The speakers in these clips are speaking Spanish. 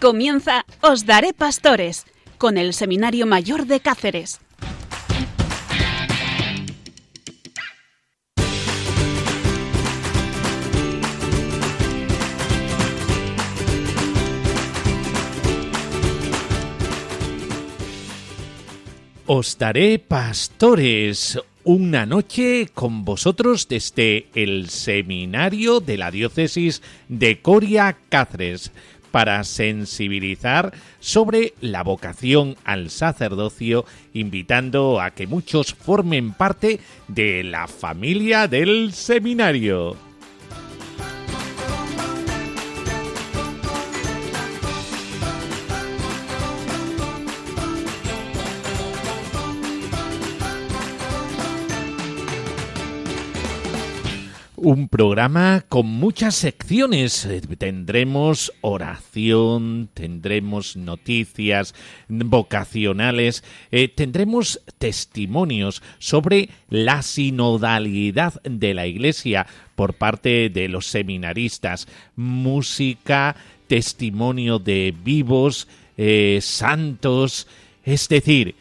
Comienza Os Daré Pastores con el Seminario Mayor de Cáceres. Os daré pastores una noche con vosotros desde el seminario de la diócesis de Coria Cáceres para sensibilizar sobre la vocación al sacerdocio, invitando a que muchos formen parte de la familia del seminario. Un programa con muchas secciones. Eh, tendremos oración, tendremos noticias vocacionales, eh, tendremos testimonios sobre la sinodalidad de la Iglesia por parte de los seminaristas, música, testimonio de vivos, eh, santos, es decir,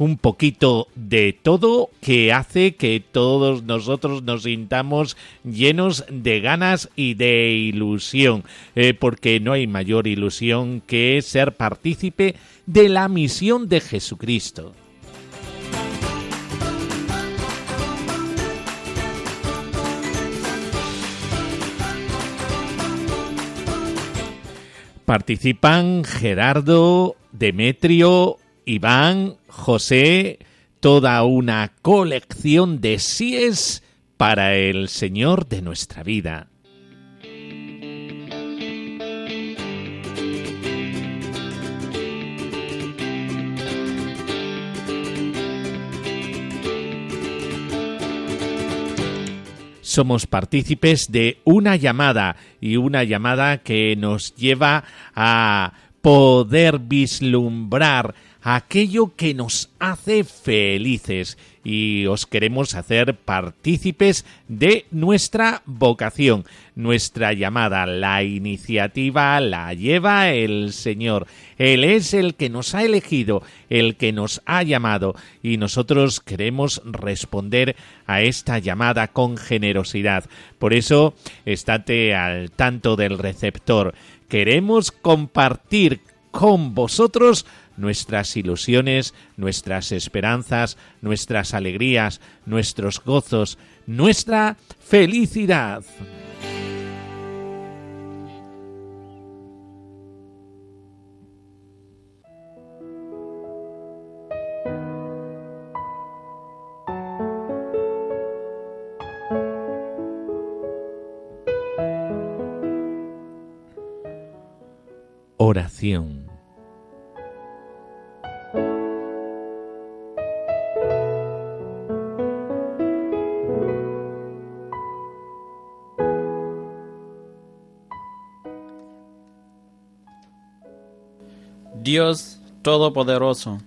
un poquito de todo que hace que todos nosotros nos sintamos llenos de ganas y de ilusión, eh, porque no hay mayor ilusión que ser partícipe de la misión de Jesucristo. Participan Gerardo, Demetrio, Iván, José, toda una colección de síes para el Señor de nuestra vida. somos partícipes de una llamada y una llamada que nos lleva a poder vislumbrar aquello que nos hace felices y os queremos hacer partícipes de nuestra vocación, nuestra llamada. La iniciativa la lleva el Señor. Él es el que nos ha elegido, el que nos ha llamado y nosotros queremos responder a esta llamada con generosidad. Por eso, estate al tanto del receptor. Queremos compartir con vosotros nuestras ilusiones, nuestras esperanzas, nuestras alegrías, nuestros gozos, nuestra felicidad. Oración Dios Todopoderoso,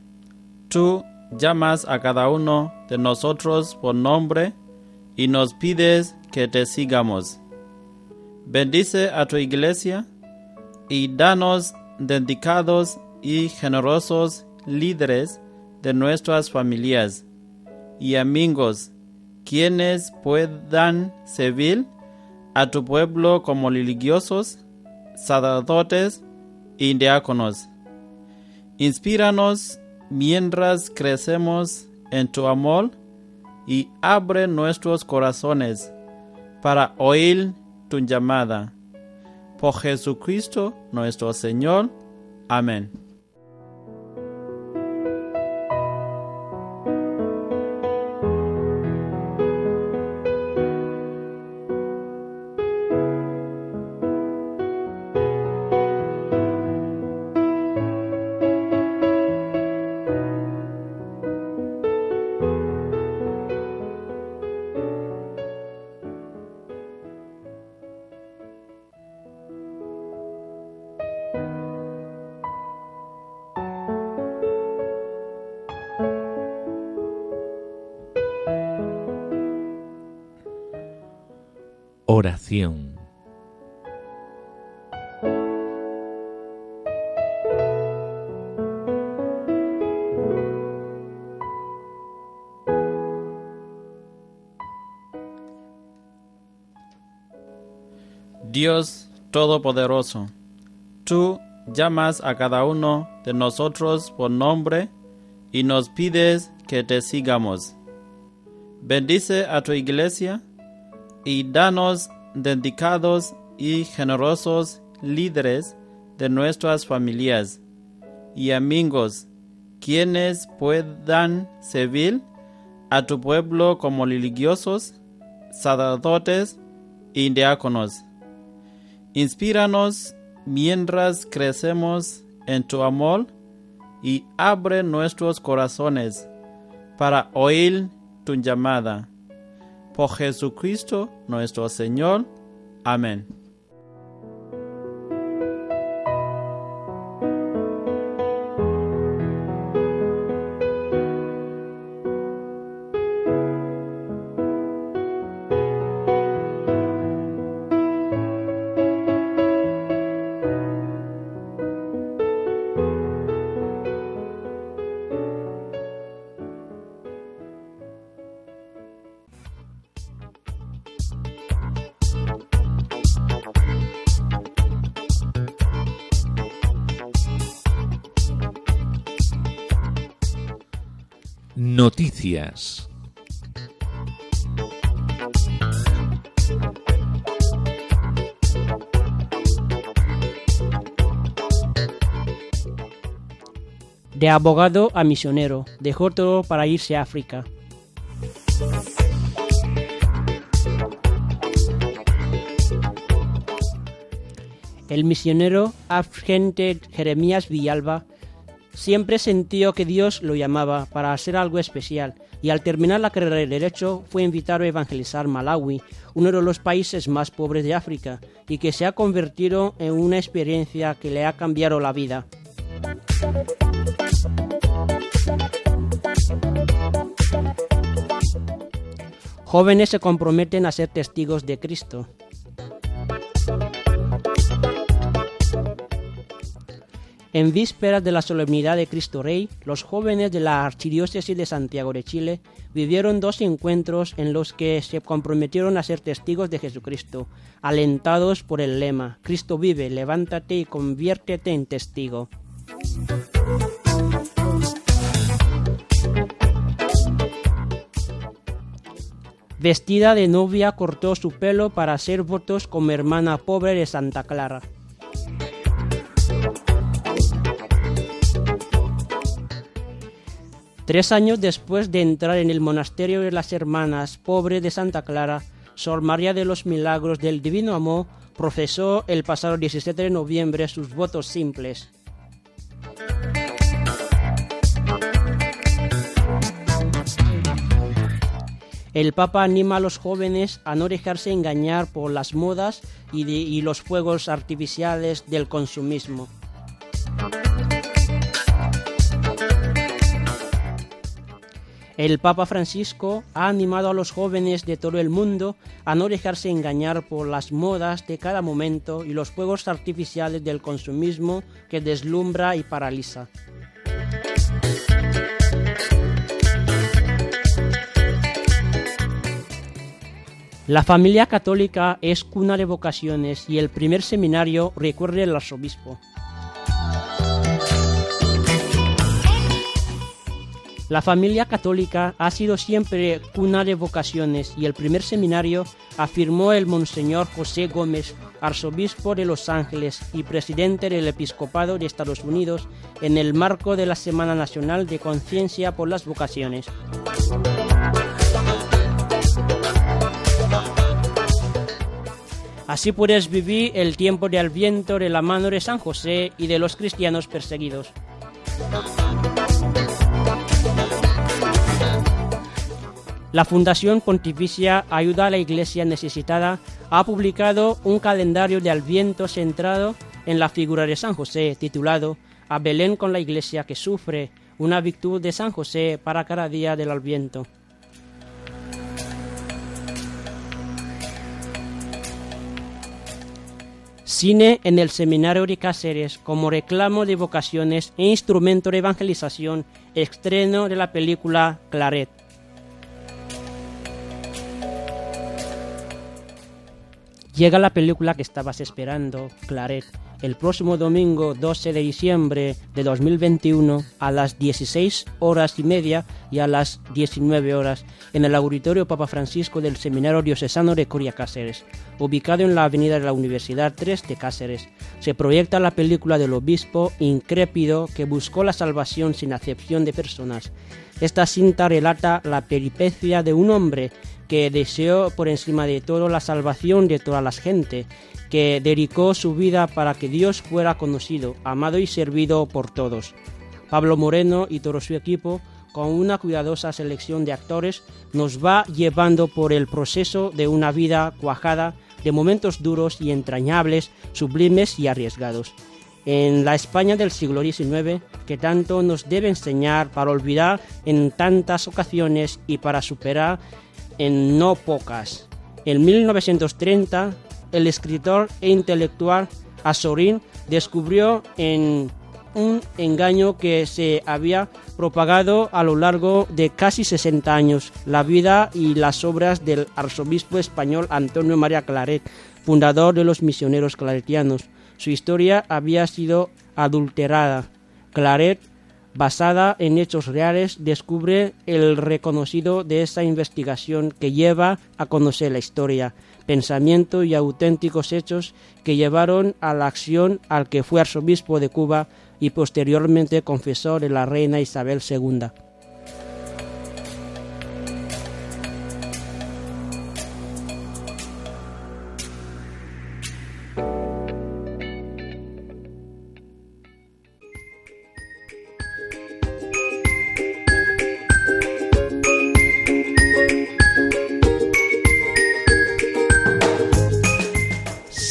tú llamas a cada uno de nosotros por nombre y nos pides que te sigamos. Bendice a tu iglesia y danos dedicados y generosos líderes de nuestras familias y amigos, quienes puedan servir a tu pueblo como religiosos, sacerdotes y diáconos Inspíranos mientras crecemos en tu amor y abre nuestros corazones para oír tu llamada. Por Jesucristo nuestro Señor. Amén. Todopoderoso, tú llamas a cada uno de nosotros por nombre y nos pides que te sigamos. Bendice a tu iglesia y danos dedicados y generosos líderes de nuestras familias y amigos, quienes puedan servir a tu pueblo como religiosos, sacerdotes y diáconos. Inspíranos mientras crecemos en tu amor y abre nuestros corazones para oír tu llamada. Por Jesucristo nuestro Señor. Amén. De abogado a misionero, dejó todo para irse a África. El misionero agente Jeremías Villalba siempre sintió que Dios lo llamaba para hacer algo especial y al terminar la carrera de Derecho fue invitado a evangelizar Malawi, uno de los países más pobres de África, y que se ha convertido en una experiencia que le ha cambiado la vida. Jóvenes se comprometen a ser testigos de Cristo. En vísperas de la solemnidad de Cristo Rey, los jóvenes de la Archidiócesis de Santiago de Chile vivieron dos encuentros en los que se comprometieron a ser testigos de Jesucristo, alentados por el lema Cristo vive, levántate y conviértete en testigo. Vestida de novia cortó su pelo para hacer votos como hermana pobre de Santa Clara. Tres años después de entrar en el monasterio de las Hermanas Pobres de Santa Clara, Sor María de los Milagros del Divino Amor profesó el pasado 17 de noviembre sus votos simples. El Papa anima a los jóvenes a no dejarse engañar por las modas y, y los fuegos artificiales del consumismo. El Papa Francisco ha animado a los jóvenes de todo el mundo a no dejarse engañar por las modas de cada momento y los fuegos artificiales del consumismo que deslumbra y paraliza. La familia católica es cuna de vocaciones y el primer seminario recuerda el arzobispo. La familia católica ha sido siempre cuna de vocaciones y el primer seminario afirmó el Monseñor José Gómez, arzobispo de Los Ángeles y presidente del Episcopado de Estados Unidos, en el marco de la Semana Nacional de Conciencia por las Vocaciones. Así puedes vivir el tiempo de Adviento de la mano de San José y de los cristianos perseguidos. La Fundación Pontificia Ayuda a la Iglesia Necesitada ha publicado un calendario de Adviento centrado en la figura de San José, titulado A Belén con la Iglesia que sufre, una virtud de San José para cada día del Adviento. Cine en el Seminario de Cáceres como reclamo de vocaciones e instrumento de evangelización, estreno de la película Claret. Llega la película que estabas esperando, Claret, el próximo domingo 12 de diciembre de 2021 a las 16 horas y media y a las 19 horas en el Auditorio Papa Francisco del Seminario Diocesano de Coria Cáceres, ubicado en la avenida de la Universidad 3 de Cáceres. Se proyecta la película del obispo incrépido que buscó la salvación sin acepción de personas. Esta cinta relata la peripecia de un hombre que deseó por encima de todo la salvación de todas las gente que dedicó su vida para que Dios fuera conocido, amado y servido por todos. Pablo Moreno y todo su equipo, con una cuidadosa selección de actores, nos va llevando por el proceso de una vida cuajada de momentos duros y entrañables, sublimes y arriesgados. En la España del siglo XIX, que tanto nos debe enseñar para olvidar en tantas ocasiones y para superar en no pocas. En 1930, el escritor e intelectual Azorín descubrió en un engaño que se había propagado a lo largo de casi 60 años, la vida y las obras del arzobispo español Antonio María Claret, fundador de los misioneros claretianos. Su historia había sido adulterada. Claret, basada en hechos reales, descubre el reconocido de esa investigación que lleva a conocer la historia pensamiento y auténticos hechos que llevaron a la acción al que fue arzobispo de Cuba y posteriormente confesor de la reina Isabel II.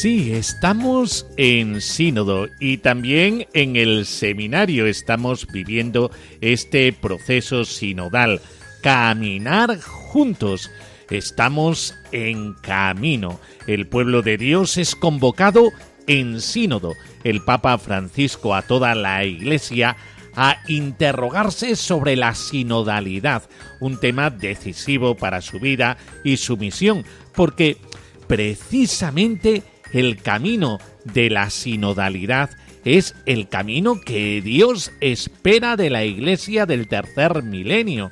Estamos en sínodo y también en el seminario estamos viviendo este proceso sinodal. Caminar juntos. Estamos en camino. El pueblo de Dios es convocado en sínodo. El Papa Francisco a toda la Iglesia a interrogarse sobre la sinodalidad, un tema decisivo para su vida y su misión, porque precisamente el camino de la sinodalidad es el camino que Dios espera de la Iglesia del tercer milenio.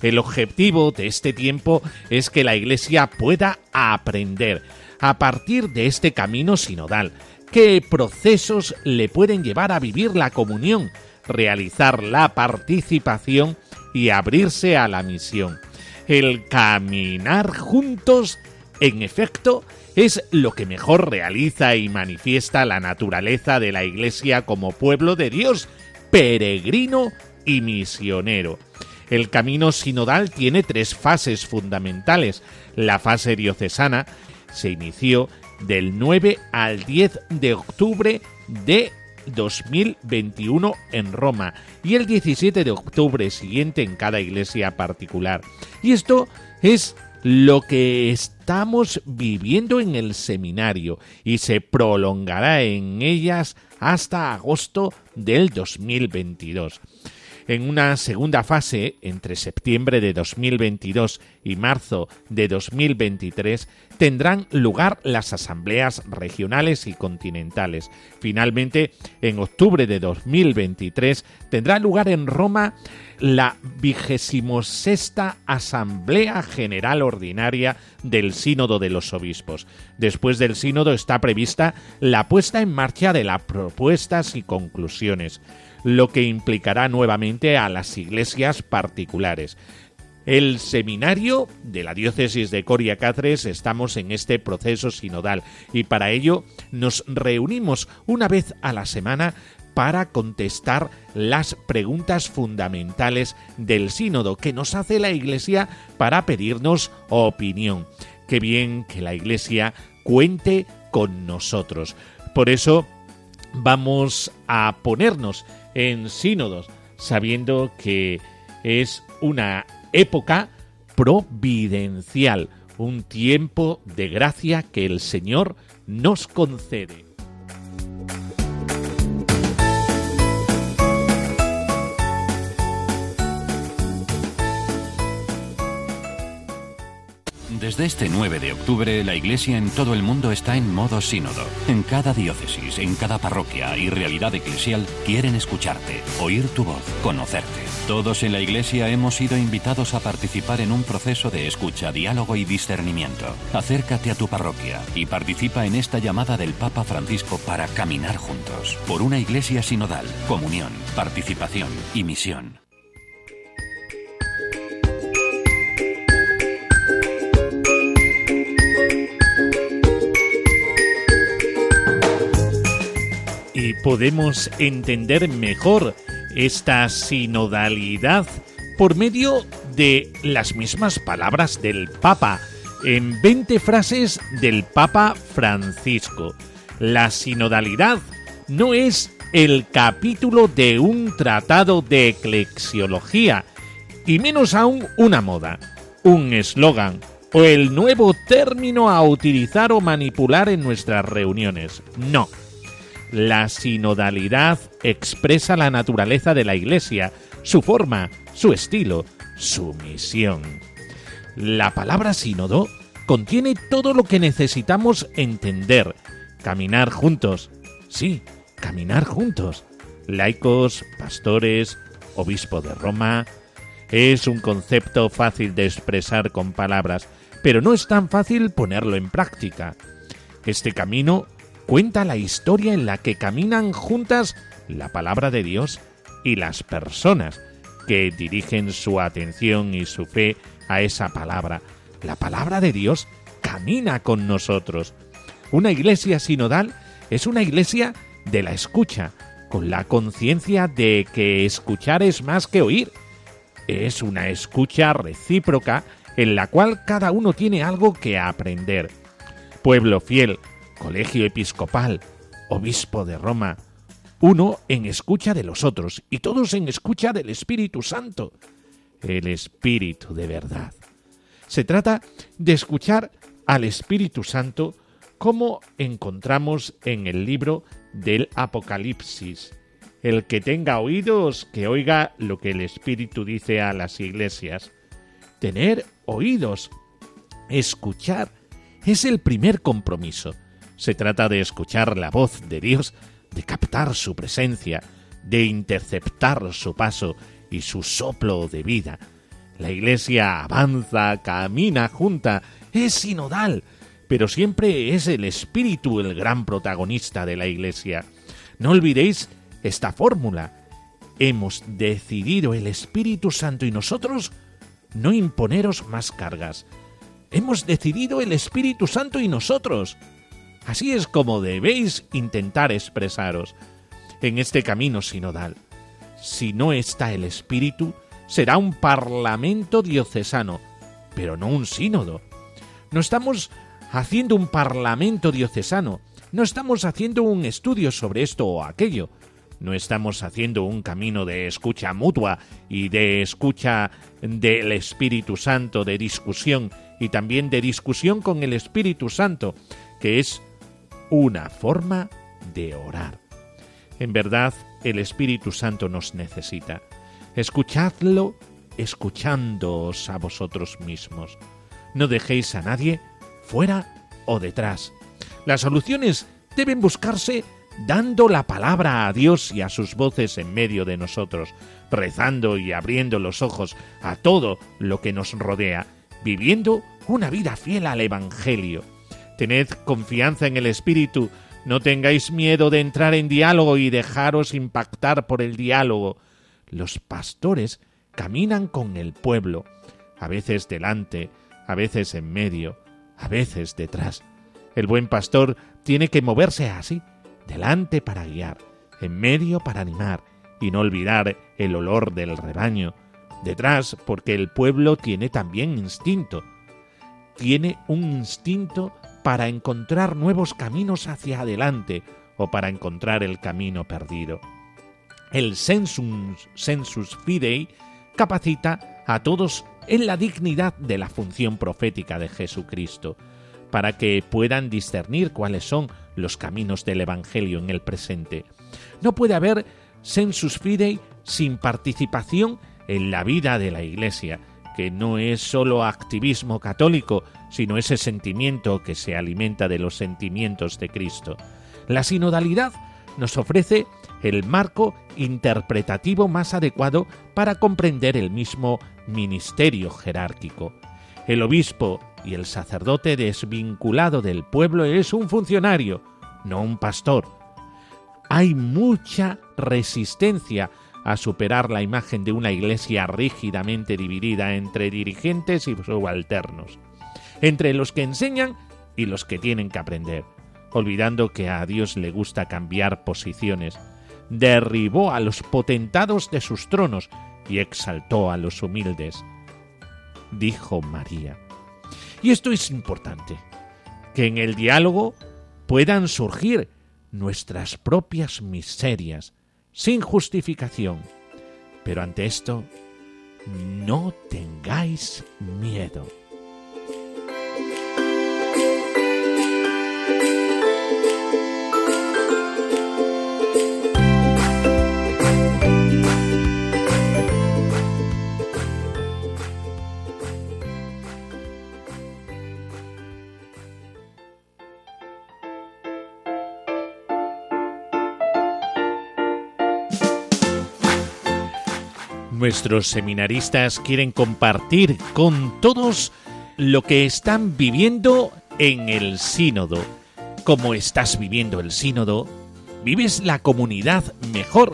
El objetivo de este tiempo es que la Iglesia pueda aprender a partir de este camino sinodal qué procesos le pueden llevar a vivir la comunión, realizar la participación y abrirse a la misión. El caminar juntos, en efecto, es lo que mejor realiza y manifiesta la naturaleza de la Iglesia como pueblo de Dios, peregrino y misionero. El camino sinodal tiene tres fases fundamentales. La fase diocesana se inició del 9 al 10 de octubre de 2021 en Roma y el 17 de octubre siguiente en cada iglesia particular. Y esto es lo que estamos viviendo en el seminario y se prolongará en ellas hasta agosto del 2022. En una segunda fase, entre septiembre de 2022 y marzo de 2023, tendrán lugar las asambleas regionales y continentales. Finalmente, en octubre de 2023, tendrá lugar en Roma la sexta Asamblea General Ordinaria del Sínodo de los Obispos. Después del Sínodo está prevista la puesta en marcha de las propuestas y conclusiones lo que implicará nuevamente a las iglesias particulares. El seminario de la diócesis de Coria Cáceres estamos en este proceso sinodal y para ello nos reunimos una vez a la semana para contestar las preguntas fundamentales del sínodo que nos hace la Iglesia para pedirnos opinión. Qué bien que la Iglesia cuente con nosotros. Por eso vamos a ponernos en sínodos, sabiendo que es una época providencial, un tiempo de gracia que el Señor nos concede. Desde este 9 de octubre, la Iglesia en todo el mundo está en modo sínodo. En cada diócesis, en cada parroquia y realidad eclesial quieren escucharte, oír tu voz, conocerte. Todos en la Iglesia hemos sido invitados a participar en un proceso de escucha, diálogo y discernimiento. Acércate a tu parroquia y participa en esta llamada del Papa Francisco para caminar juntos por una Iglesia sinodal, comunión, participación y misión. Podemos entender mejor esta sinodalidad por medio de las mismas palabras del Papa, en 20 frases del Papa Francisco. La sinodalidad no es el capítulo de un tratado de eclesiología, y menos aún una moda, un eslogan o el nuevo término a utilizar o manipular en nuestras reuniones. No la sinodalidad expresa la naturaleza de la Iglesia, su forma, su estilo, su misión. La palabra sínodo contiene todo lo que necesitamos entender, caminar juntos. Sí, caminar juntos. Laicos, pastores, obispo de Roma. Es un concepto fácil de expresar con palabras, pero no es tan fácil ponerlo en práctica. Este camino cuenta la historia en la que caminan juntas la palabra de Dios y las personas que dirigen su atención y su fe a esa palabra. La palabra de Dios camina con nosotros. Una iglesia sinodal es una iglesia de la escucha, con la conciencia de que escuchar es más que oír. Es una escucha recíproca en la cual cada uno tiene algo que aprender. Pueblo fiel, colegio episcopal, obispo de Roma, uno en escucha de los otros y todos en escucha del Espíritu Santo, el Espíritu de verdad. Se trata de escuchar al Espíritu Santo como encontramos en el libro del Apocalipsis. El que tenga oídos, que oiga lo que el Espíritu dice a las iglesias. Tener oídos, escuchar, es el primer compromiso. Se trata de escuchar la voz de Dios, de captar su presencia, de interceptar su paso y su soplo de vida. La Iglesia avanza, camina junta, es sinodal, pero siempre es el Espíritu el gran protagonista de la Iglesia. No olvidéis esta fórmula. Hemos decidido el Espíritu Santo y nosotros no imponeros más cargas. Hemos decidido el Espíritu Santo y nosotros Así es como debéis intentar expresaros en este camino sinodal. Si no está el Espíritu, será un parlamento diocesano, pero no un sínodo. No estamos haciendo un parlamento diocesano, no estamos haciendo un estudio sobre esto o aquello, no estamos haciendo un camino de escucha mutua y de escucha del Espíritu Santo, de discusión y también de discusión con el Espíritu Santo, que es una forma de orar. En verdad, el Espíritu Santo nos necesita. Escuchadlo escuchándoos a vosotros mismos. No dejéis a nadie fuera o detrás. Las soluciones deben buscarse dando la palabra a Dios y a sus voces en medio de nosotros, rezando y abriendo los ojos a todo lo que nos rodea, viviendo una vida fiel al Evangelio. Tened confianza en el Espíritu, no tengáis miedo de entrar en diálogo y dejaros impactar por el diálogo. Los pastores caminan con el pueblo, a veces delante, a veces en medio, a veces detrás. El buen pastor tiene que moverse así, delante para guiar, en medio para animar, y no olvidar el olor del rebaño, detrás porque el pueblo tiene también instinto. Tiene un instinto para encontrar nuevos caminos hacia adelante o para encontrar el camino perdido. El sensus, fidei capacita a todos en la dignidad de la función profética de Jesucristo, para que puedan discernir cuáles son los caminos del Evangelio en el presente. No puede haber sensus fidei sin participación en la vida de la Iglesia, que no es solo activismo católico, sino ese sentimiento que se alimenta de los sentimientos de Cristo. La sinodalidad nos ofrece el marco interpretativo más adecuado para comprender el mismo ministerio jerárquico. El obispo y el sacerdote desvinculado del pueblo es un funcionario, no un pastor. Hay mucha resistencia a superar la imagen de una iglesia rígidamente dividida entre dirigentes y subalternos, entre los que enseñan y los que tienen que aprender, olvidando que a Dios le gusta cambiar posiciones. Derribó a los potentados de sus tronos y exaltó a los humildes, dijo María. Y esto es importante, que en el diálogo puedan surgir nuestras propias miserias, sin justificación. Pero ante esto, no tengáis miedo. Nuestros seminaristas quieren compartir con todos lo que están viviendo en el sínodo. ¿Cómo estás viviendo el sínodo? ¿Vives la comunidad mejor?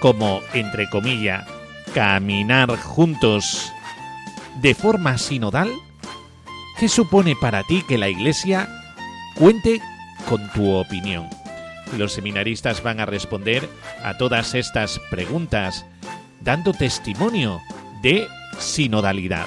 Como, entre comillas, caminar juntos de forma sinodal? ¿Qué supone para ti que la Iglesia cuente con tu opinión? Los seminaristas van a responder a todas estas preguntas dando testimonio de sinodalidad.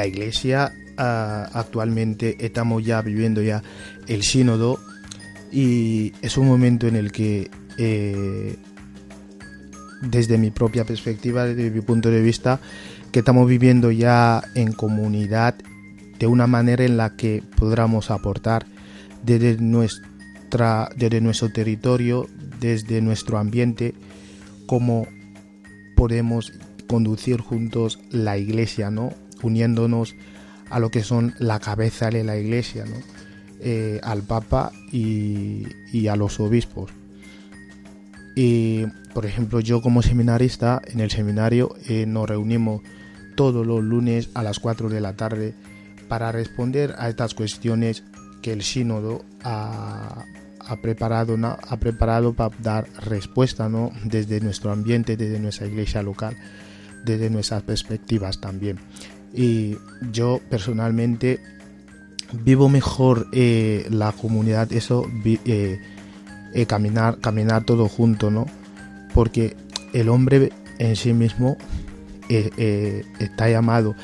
La iglesia ah, actualmente estamos ya viviendo ya el sínodo y es un momento en el que eh, desde mi propia perspectiva, desde mi punto de vista, que estamos viviendo ya en comunidad de una manera en la que podamos aportar desde, nuestra, desde nuestro territorio, desde nuestro ambiente, cómo podemos conducir juntos la iglesia, ¿no? Uniéndonos a lo que son la cabeza de la iglesia. Eh, al Papa y, a los obispos. Y, por ejemplo, yo como seminarista, en el seminario eh, nos reunimos todos los lunes a las 4 de la tarde para responder a estas cuestiones que el sínodo ha, preparado, ha preparado para dar respuesta ¿no? desde nuestro ambiente, desde nuestra iglesia local desde nuestras perspectivas también. Y yo personalmente vivo mejor eh, la comunidad, eso, eh, eh, caminar, caminar todo junto, ¿no? Porque el hombre en sí mismo está llamado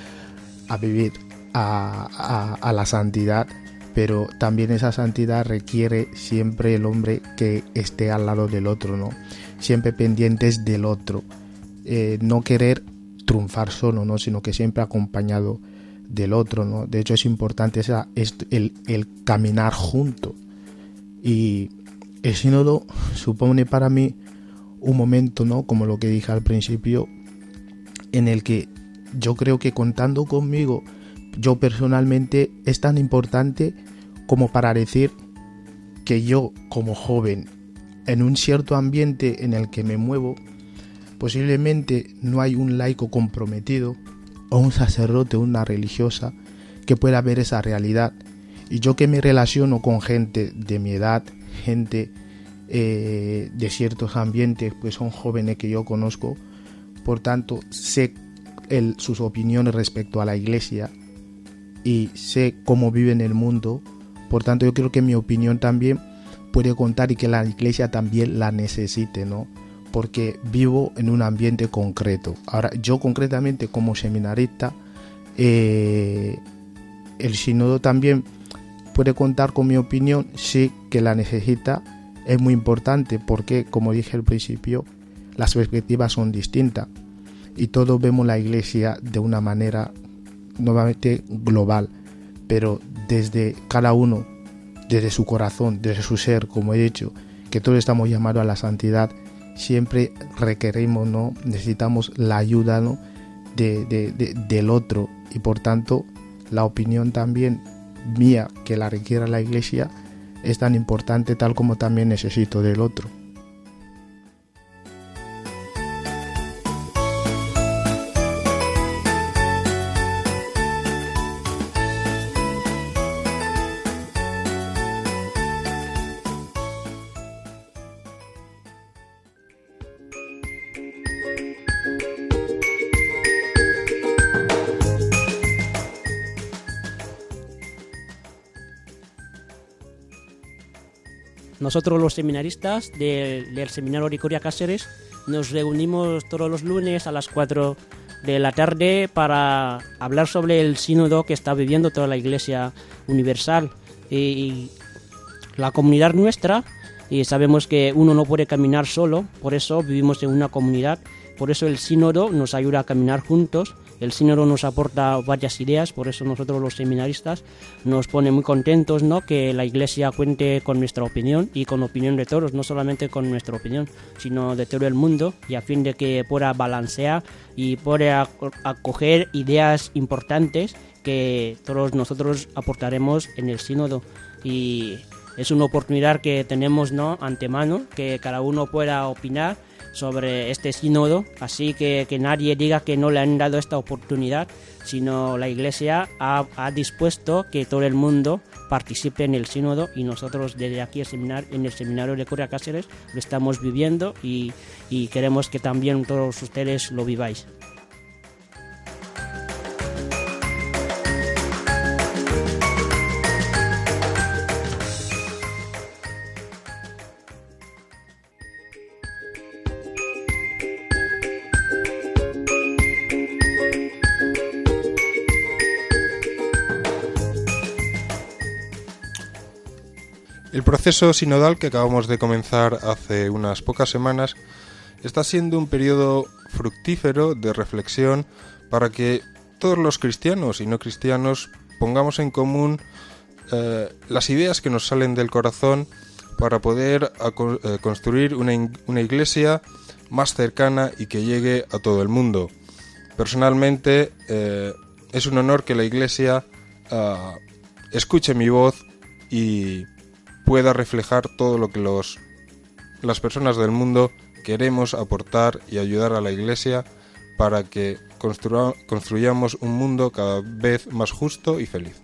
a vivir a, a, la santidad, pero también esa santidad requiere siempre el hombre que esté al lado del otro, ¿no? Siempre pendientes del otro. No querer triunfar solo, ¿no? sino que siempre acompañado del otro. ¿no? De hecho es importante esa, el, caminar junto. Y el sínodo supone para mí un momento, ¿no? como lo que dije al principio, en el que yo creo que contando conmigo, yo personalmente es tan importante como para decir que yo como joven, en un cierto ambiente en el que me muevo, Posiblemente no hay un laico comprometido o un sacerdote o una religiosa que pueda ver esa realidad. Y yo que me relaciono con gente de mi edad, gente eh, de ciertos ambientes, pues son jóvenes que yo conozco, por tanto sé sus opiniones respecto a la iglesia y sé cómo vive en el mundo, por tanto yo creo que mi opinión también puede contar y que la iglesia también la necesite, ¿no? Porque vivo en un ambiente concreto. Ahora, yo concretamente como seminarista, Eh, el sínodo también puede contar con mi opinión, sí que la necesita, es muy importante porque, como dije al principio, las perspectivas son distintas y todos vemos la iglesia de una manera nuevamente global, pero desde cada uno, desde su corazón, desde su ser, como he dicho, que todos estamos llamados a la santidad, siempre requerimos, ¿no? necesitamos la ayuda ¿no? de, del otro y por tanto la opinión también mía que la requiera la iglesia es tan importante tal como también necesito del otro. Nosotros los seminaristas del, Seminario Ricoria Cáceres nos reunimos todos los lunes a las 4 de la tarde para hablar sobre el sínodo que está viviendo toda la Iglesia Universal. Y la comunidad nuestra y sabemos que uno no puede caminar solo, por eso vivimos en una comunidad, por eso el sínodo nos ayuda a caminar juntos el sínodo nos aporta varias ideas, por eso nosotros los seminaristas nos pone muy contentos ¿no? que la Iglesia cuente con nuestra opinión y con opinión de todos, no solamente con nuestra opinión, sino de todo el mundo, y a fin de que pueda balancear y pueda acoger ideas importantes que todos nosotros aportaremos en el sínodo. Y es una oportunidad que tenemos ¿no? antemano, que cada uno pueda opinar sobre este sínodo, así que que nadie diga que no le han dado esta oportunidad, sino la Iglesia ha, dispuesto que todo el mundo participe en el sínodo y nosotros desde aquí en el seminario de Corea Cáceres lo estamos viviendo y queremos que también todos ustedes lo viváis. El proceso sinodal que acabamos de comenzar hace unas pocas semanas está siendo un periodo fructífero de reflexión para que todos los cristianos y no cristianos pongamos en común eh, las ideas que nos salen del corazón para poder eh, construir una, iglesia más cercana y que llegue a todo el mundo. Personalmente eh, es un honor que la iglesia ah, escuche mi voz y pueda reflejar todo lo que los, las personas del mundo queremos aportar y ayudar a la Iglesia para que construyamos un mundo cada vez más justo y feliz.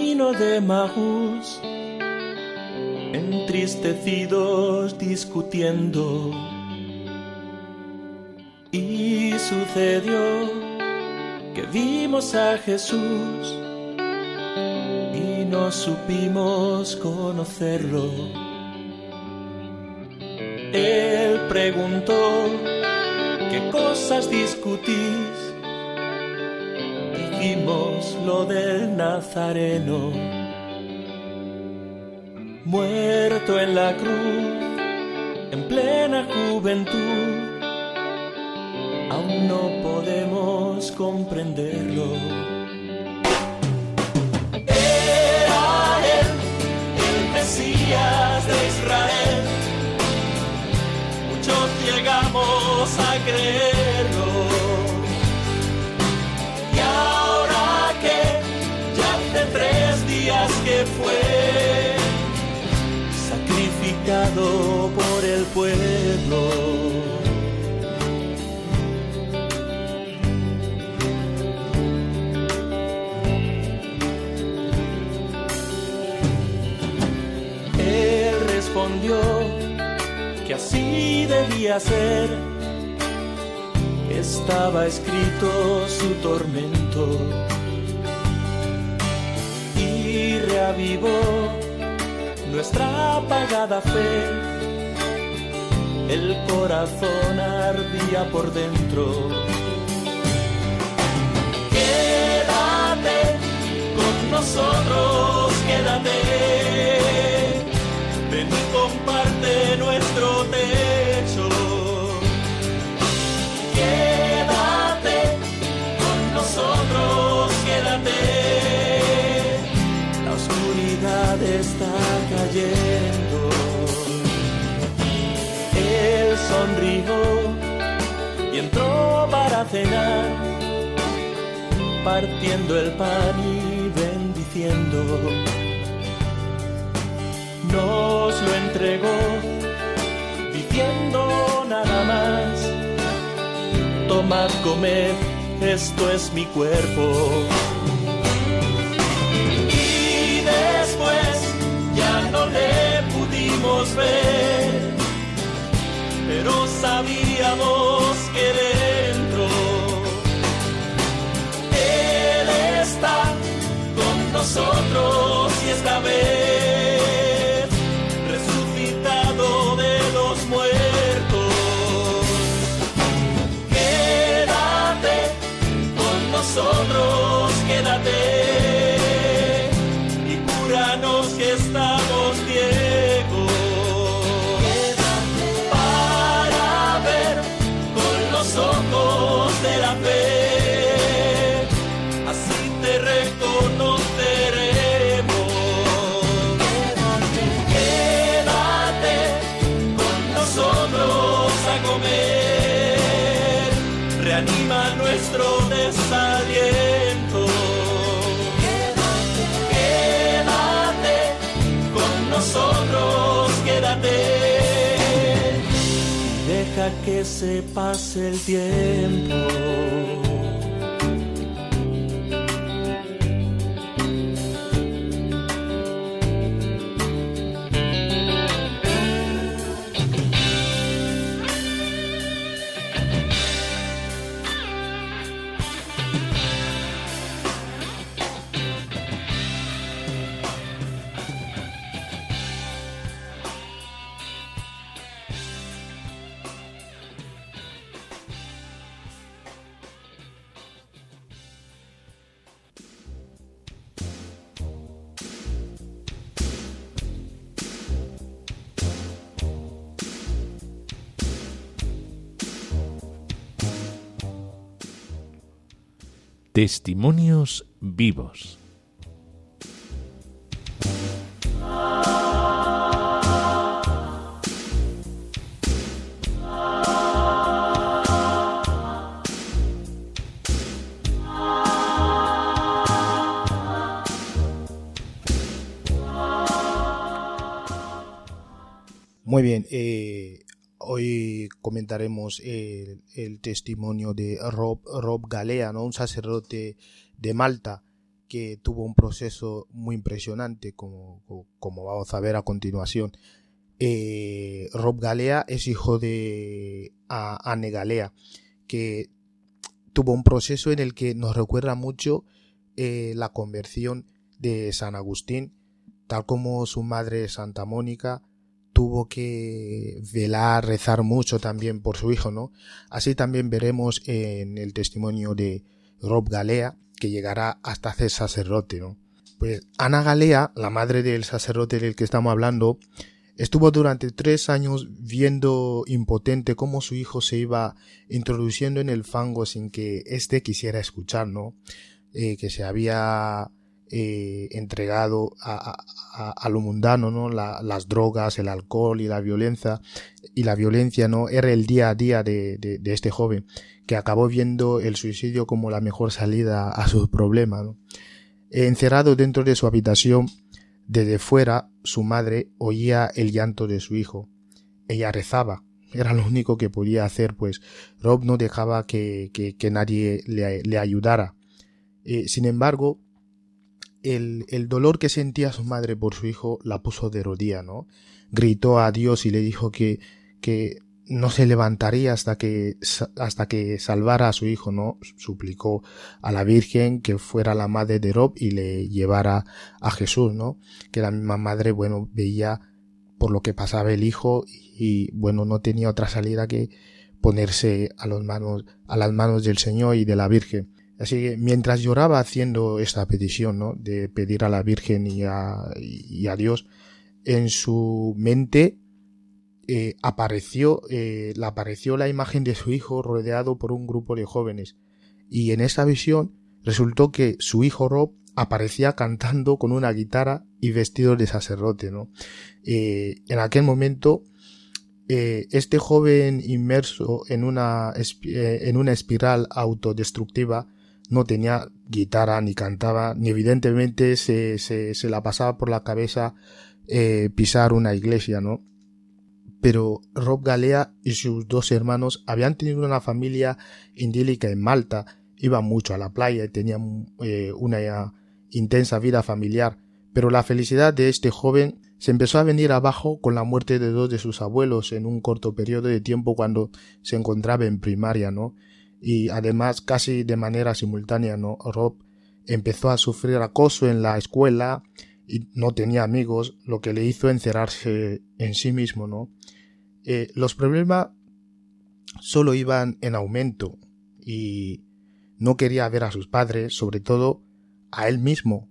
Camino de Maús, entristecidos discutiendo. Y sucedió que vimos a Jesús y no supimos conocerlo. Él preguntó, ¿qué cosas discutís? Vimos lo del Nazareno, muerto en la cruz, en plena juventud, aún no podemos comprenderlo. Era él, el Mesías de Israel, muchos llegamos a creerlo. pueblo. Él respondió que así debía ser. Estaba escrito su tormento y reavivó nuestra apagada fe el corazón ardía por dentro. Quédate con nosotros, quédate. Ven y comparte nuestro techo. Quédate con nosotros, quédate. La oscuridad está cayendo. Sonrió y entró para cenar, partiendo el pan y bendiciendo. Nos lo entregó, diciendo nada más. Tomad, comed, esto es mi cuerpo. Y después ya no le pudimos ver, pero sabíamos que dentro Él está con nosotros y esta vez se pase el tiempo. Testimonios vivos. Muy bien, eh, comentaremos el, testimonio de Rob, Rob Galea, ¿no? un sacerdote de Malta que tuvo un proceso muy impresionante, como, vamos a ver a continuación. Eh, Rob Galea es hijo de Anne Galea, que tuvo un proceso en el que nos recuerda mucho eh, la conversión de San Agustín, tal como su madre Santa Mónica tuvo que velar, rezar mucho también por su hijo, ¿no? Así también veremos en el testimonio de Rob Galea, que llegará hasta ser sacerdote, ¿no? Pues Ana Galea, la madre del sacerdote del que estamos hablando, estuvo durante tres años viendo impotente cómo su hijo se iba introduciendo en el fango sin que éste quisiera escuchar, ¿no? Eh, que se había eh, entregado a, lo mundano, ¿no? La, las drogas, el alcohol y la violencia, y la violencia, ¿no? Era el día a día de, este joven, que acabó viendo el suicidio como la mejor salida a sus problemas. Encerrado dentro de su habitación, desde fuera, su madre oía el llanto de su hijo. Ella rezaba. Era lo único que podía hacer, pues Rob no dejaba que, nadie le, le ayudara. Eh, sin embargo, el, el, dolor que sentía su madre por su hijo la puso de rodilla, ¿no? Gritó a Dios y le dijo que, que no se levantaría hasta que, hasta que salvara a su hijo, ¿no? Suplicó a la Virgen que fuera la madre de Rob y le llevara a Jesús, ¿no? Que la misma madre, bueno, veía por lo que pasaba el hijo y, bueno, no tenía otra salida que ponerse a, las manos, a las manos del Señor y de la Virgen. Así que mientras lloraba haciendo esta petición, ¿no? De pedir a la Virgen y a, Dios, en su mente eh, apareció, eh, apareció la imagen de su hijo rodeado por un grupo de jóvenes. Y en esa visión resultó que su hijo Rob aparecía cantando con una guitarra y vestido de sacerdote, ¿no? Eh, en aquel momento, este joven inmerso en una, en una espiral autodestructiva no tenía guitarra ni cantaba, ni evidentemente se, se, se la pasaba por la cabeza pisar una iglesia, ¿no? pero Rob Galea y sus dos hermanos habían tenido una familia indílica en Malta, iban mucho a la playa y tenían eh, una intensa vida familiar, pero la felicidad de este joven se empezó a venir abajo con la muerte de dos de sus abuelos en un corto periodo de tiempo cuando se encontraba en primaria, ¿no? Y además casi de manera simultánea, ¿no? Rob empezó a sufrir acoso en la escuela y no tenía amigos, lo que le hizo encerrarse en sí mismo, ¿no? Eh, los problemas solo iban en aumento y no quería ver a sus padres, sobre todo a él mismo.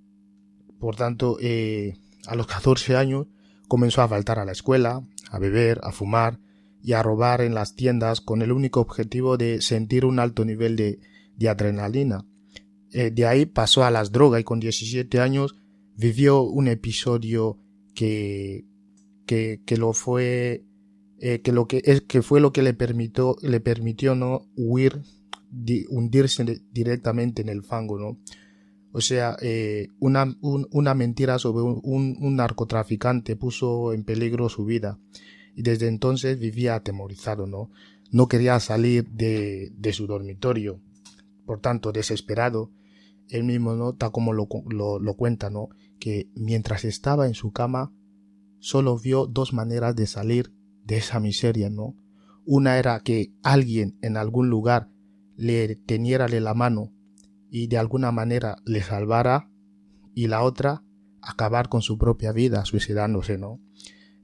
Por tanto, eh, a los 14 años comenzó a faltar a la escuela, a beber, a fumar y a robar en las tiendas con el único objetivo de sentir un alto nivel de, adrenalina. Eh, de ahí pasó a las drogas y con 17 años vivió un episodio que, que, que lo fue eh, que lo que es que fue lo que le permitió le permitió no huir hundirse directamente en el fango no o sea eh, una, una mentira sobre un, narcotraficante puso en peligro su vida y desde entonces vivía atemorizado no no quería salir de, de su dormitorio por tanto desesperado él mismo no tal como lo, lo, lo cuenta no que mientras estaba en su cama solo vio dos maneras de salir de esa miseria, ¿no? Una era que alguien en algún lugar le teniera la mano y de alguna manera le salvara y la otra acabar con su propia vida suicidándose, ¿no?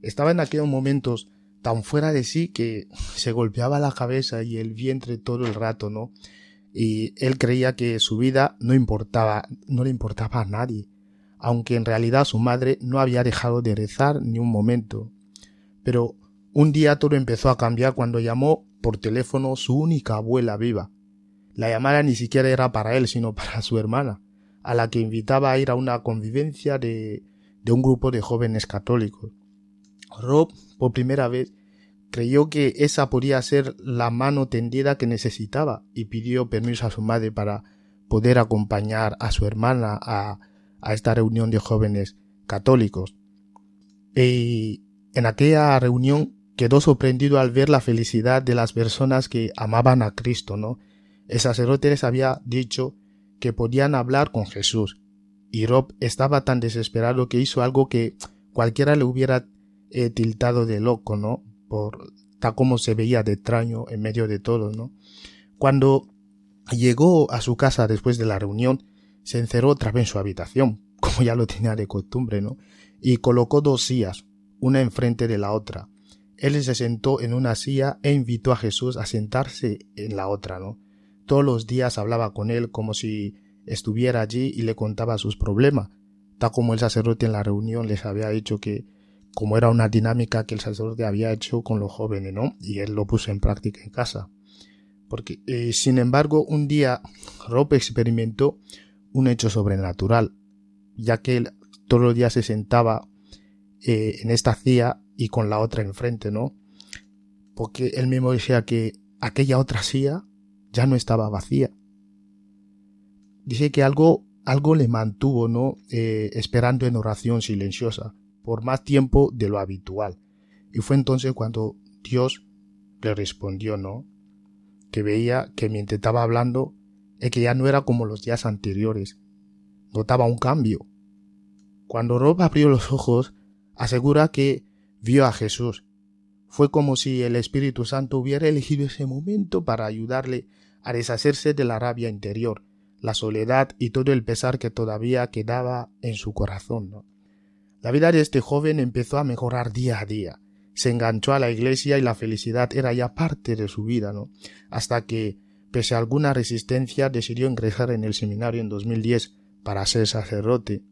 Estaba en aquellos momentos tan fuera de sí que se golpeaba la cabeza y el vientre todo el rato, ¿no? Y él creía que su vida no importaba, no le importaba a nadie, aunque en realidad su madre no había dejado de rezar ni un momento. Pero un día todo empezó a cambiar cuando llamó por teléfono su única abuela viva. La llamada ni siquiera era para él, sino para su hermana, a la que invitaba a ir a una convivencia de, de un grupo de jóvenes católicos. Rob, por primera vez, creyó que esa podía ser la mano tendida que necesitaba y pidió permiso a su madre para poder acompañar a su hermana a, a esta reunión de jóvenes católicos. Y en aquella reunión quedó sorprendido al ver la felicidad de las personas que amaban a Cristo, ¿no? El sacerdote les había dicho que podían hablar con Jesús, y Rob estaba tan desesperado que hizo algo que cualquiera le hubiera eh, tiltado de loco, ¿no? Por tal como se veía de extraño en medio de todo, ¿no? Cuando llegó a su casa después de la reunión, se encerró otra vez en su habitación, como ya lo tenía de costumbre, ¿no? Y colocó dos sillas, una enfrente de la otra. Él se sentó en una silla e invitó a Jesús a sentarse en la otra, ¿no? Todos los días hablaba con él como si estuviera allí y le contaba sus problemas, tal como el sacerdote en la reunión les había dicho que como era una dinámica que el sacerdote había hecho con los jóvenes, ¿no? Y él lo puso en práctica en casa. Porque, eh, sin embargo, un día Rob experimentó un hecho sobrenatural, ya que él todos los días se sentaba eh, en esta silla y con la otra enfrente, ¿no? Porque él mismo decía que aquella otra silla ya no estaba vacía. Dice que algo, algo le mantuvo, ¿no? Eh, esperando en oración silenciosa por más tiempo de lo habitual. Y fue entonces cuando Dios le respondió, ¿no? Que veía que mientras estaba hablando, es que ya no era como los días anteriores. Notaba un cambio. Cuando Rob abrió los ojos, asegura que vio a Jesús. Fue como si el Espíritu Santo hubiera elegido ese momento para ayudarle a deshacerse de la rabia interior, la soledad y todo el pesar que todavía quedaba en su corazón. La vida de este joven empezó a mejorar día a día. Se enganchó a la iglesia y la felicidad era ya parte de su vida, ¿no? Hasta que, pese a alguna resistencia, decidió ingresar en el seminario en 2010 para ser sacerdote.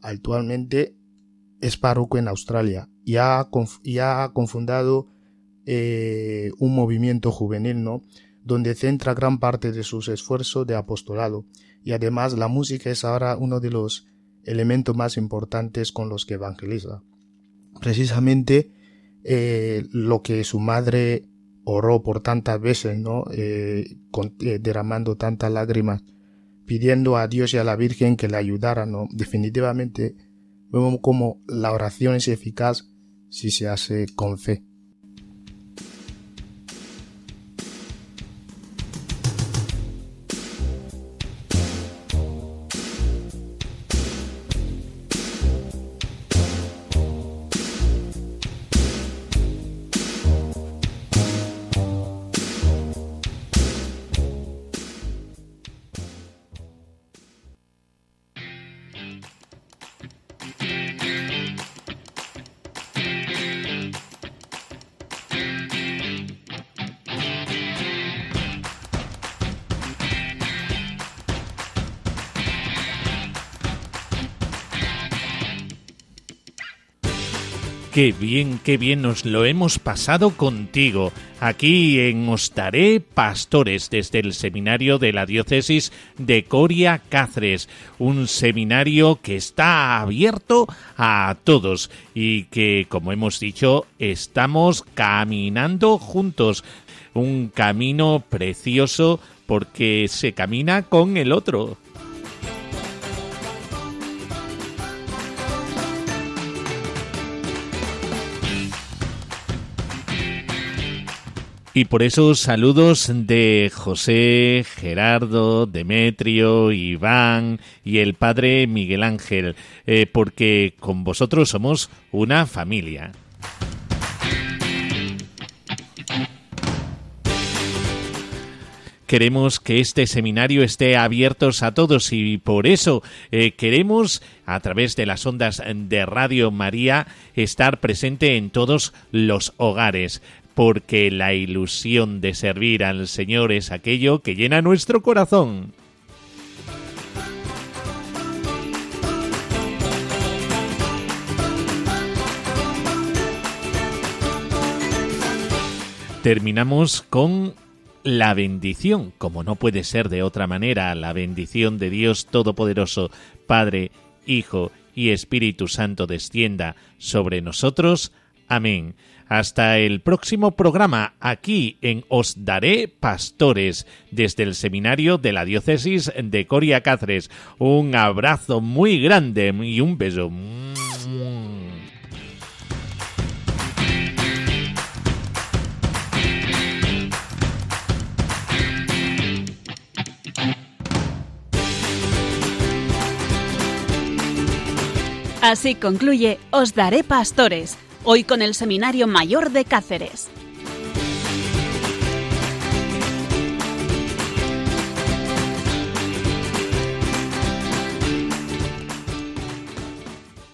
Actualmente es párroco en Australia y ha, confundado eh, un movimiento juvenil, ¿no? donde centra gran parte de sus esfuerzos de apostolado y además la música es ahora uno de los elementos más importantes con los que evangeliza. Precisamente eh, lo que su madre oró por tantas veces, ¿no? Eh, derramando tantas lágrimas, pidiendo a Dios y a la Virgen que le ayudaran. Definitivamente Vemos como la oración es eficaz si se hace con fe. Qué bien, qué bien nos lo hemos pasado contigo, aquí en Ostaré Pastores, desde el seminario de la diócesis de Coria Cáceres, un seminario que está abierto a todos y que, como hemos dicho, estamos caminando juntos, un camino precioso porque se camina con el otro. Y por eso saludos de José, Gerardo, Demetrio, Iván y el padre Miguel Ángel, eh, porque con vosotros somos una familia. queremos que este seminario esté abierto a todos y por eso eh, queremos a través de las ondas de Radio María estar presente en todos los hogares porque la ilusión de servir al Señor es aquello que llena nuestro corazón. Terminamos con la bendición, como no puede ser de otra manera, la bendición de Dios Todopoderoso, Padre, Hijo y Espíritu Santo descienda sobre nosotros. Amén. Hasta el próximo programa aquí en Os Daré Pastores desde el seminario de la diócesis de Coria Cáceres. Un abrazo muy grande y un beso. Así concluye Os Daré Pastores hoy con el Seminario Mayor de Cáceres.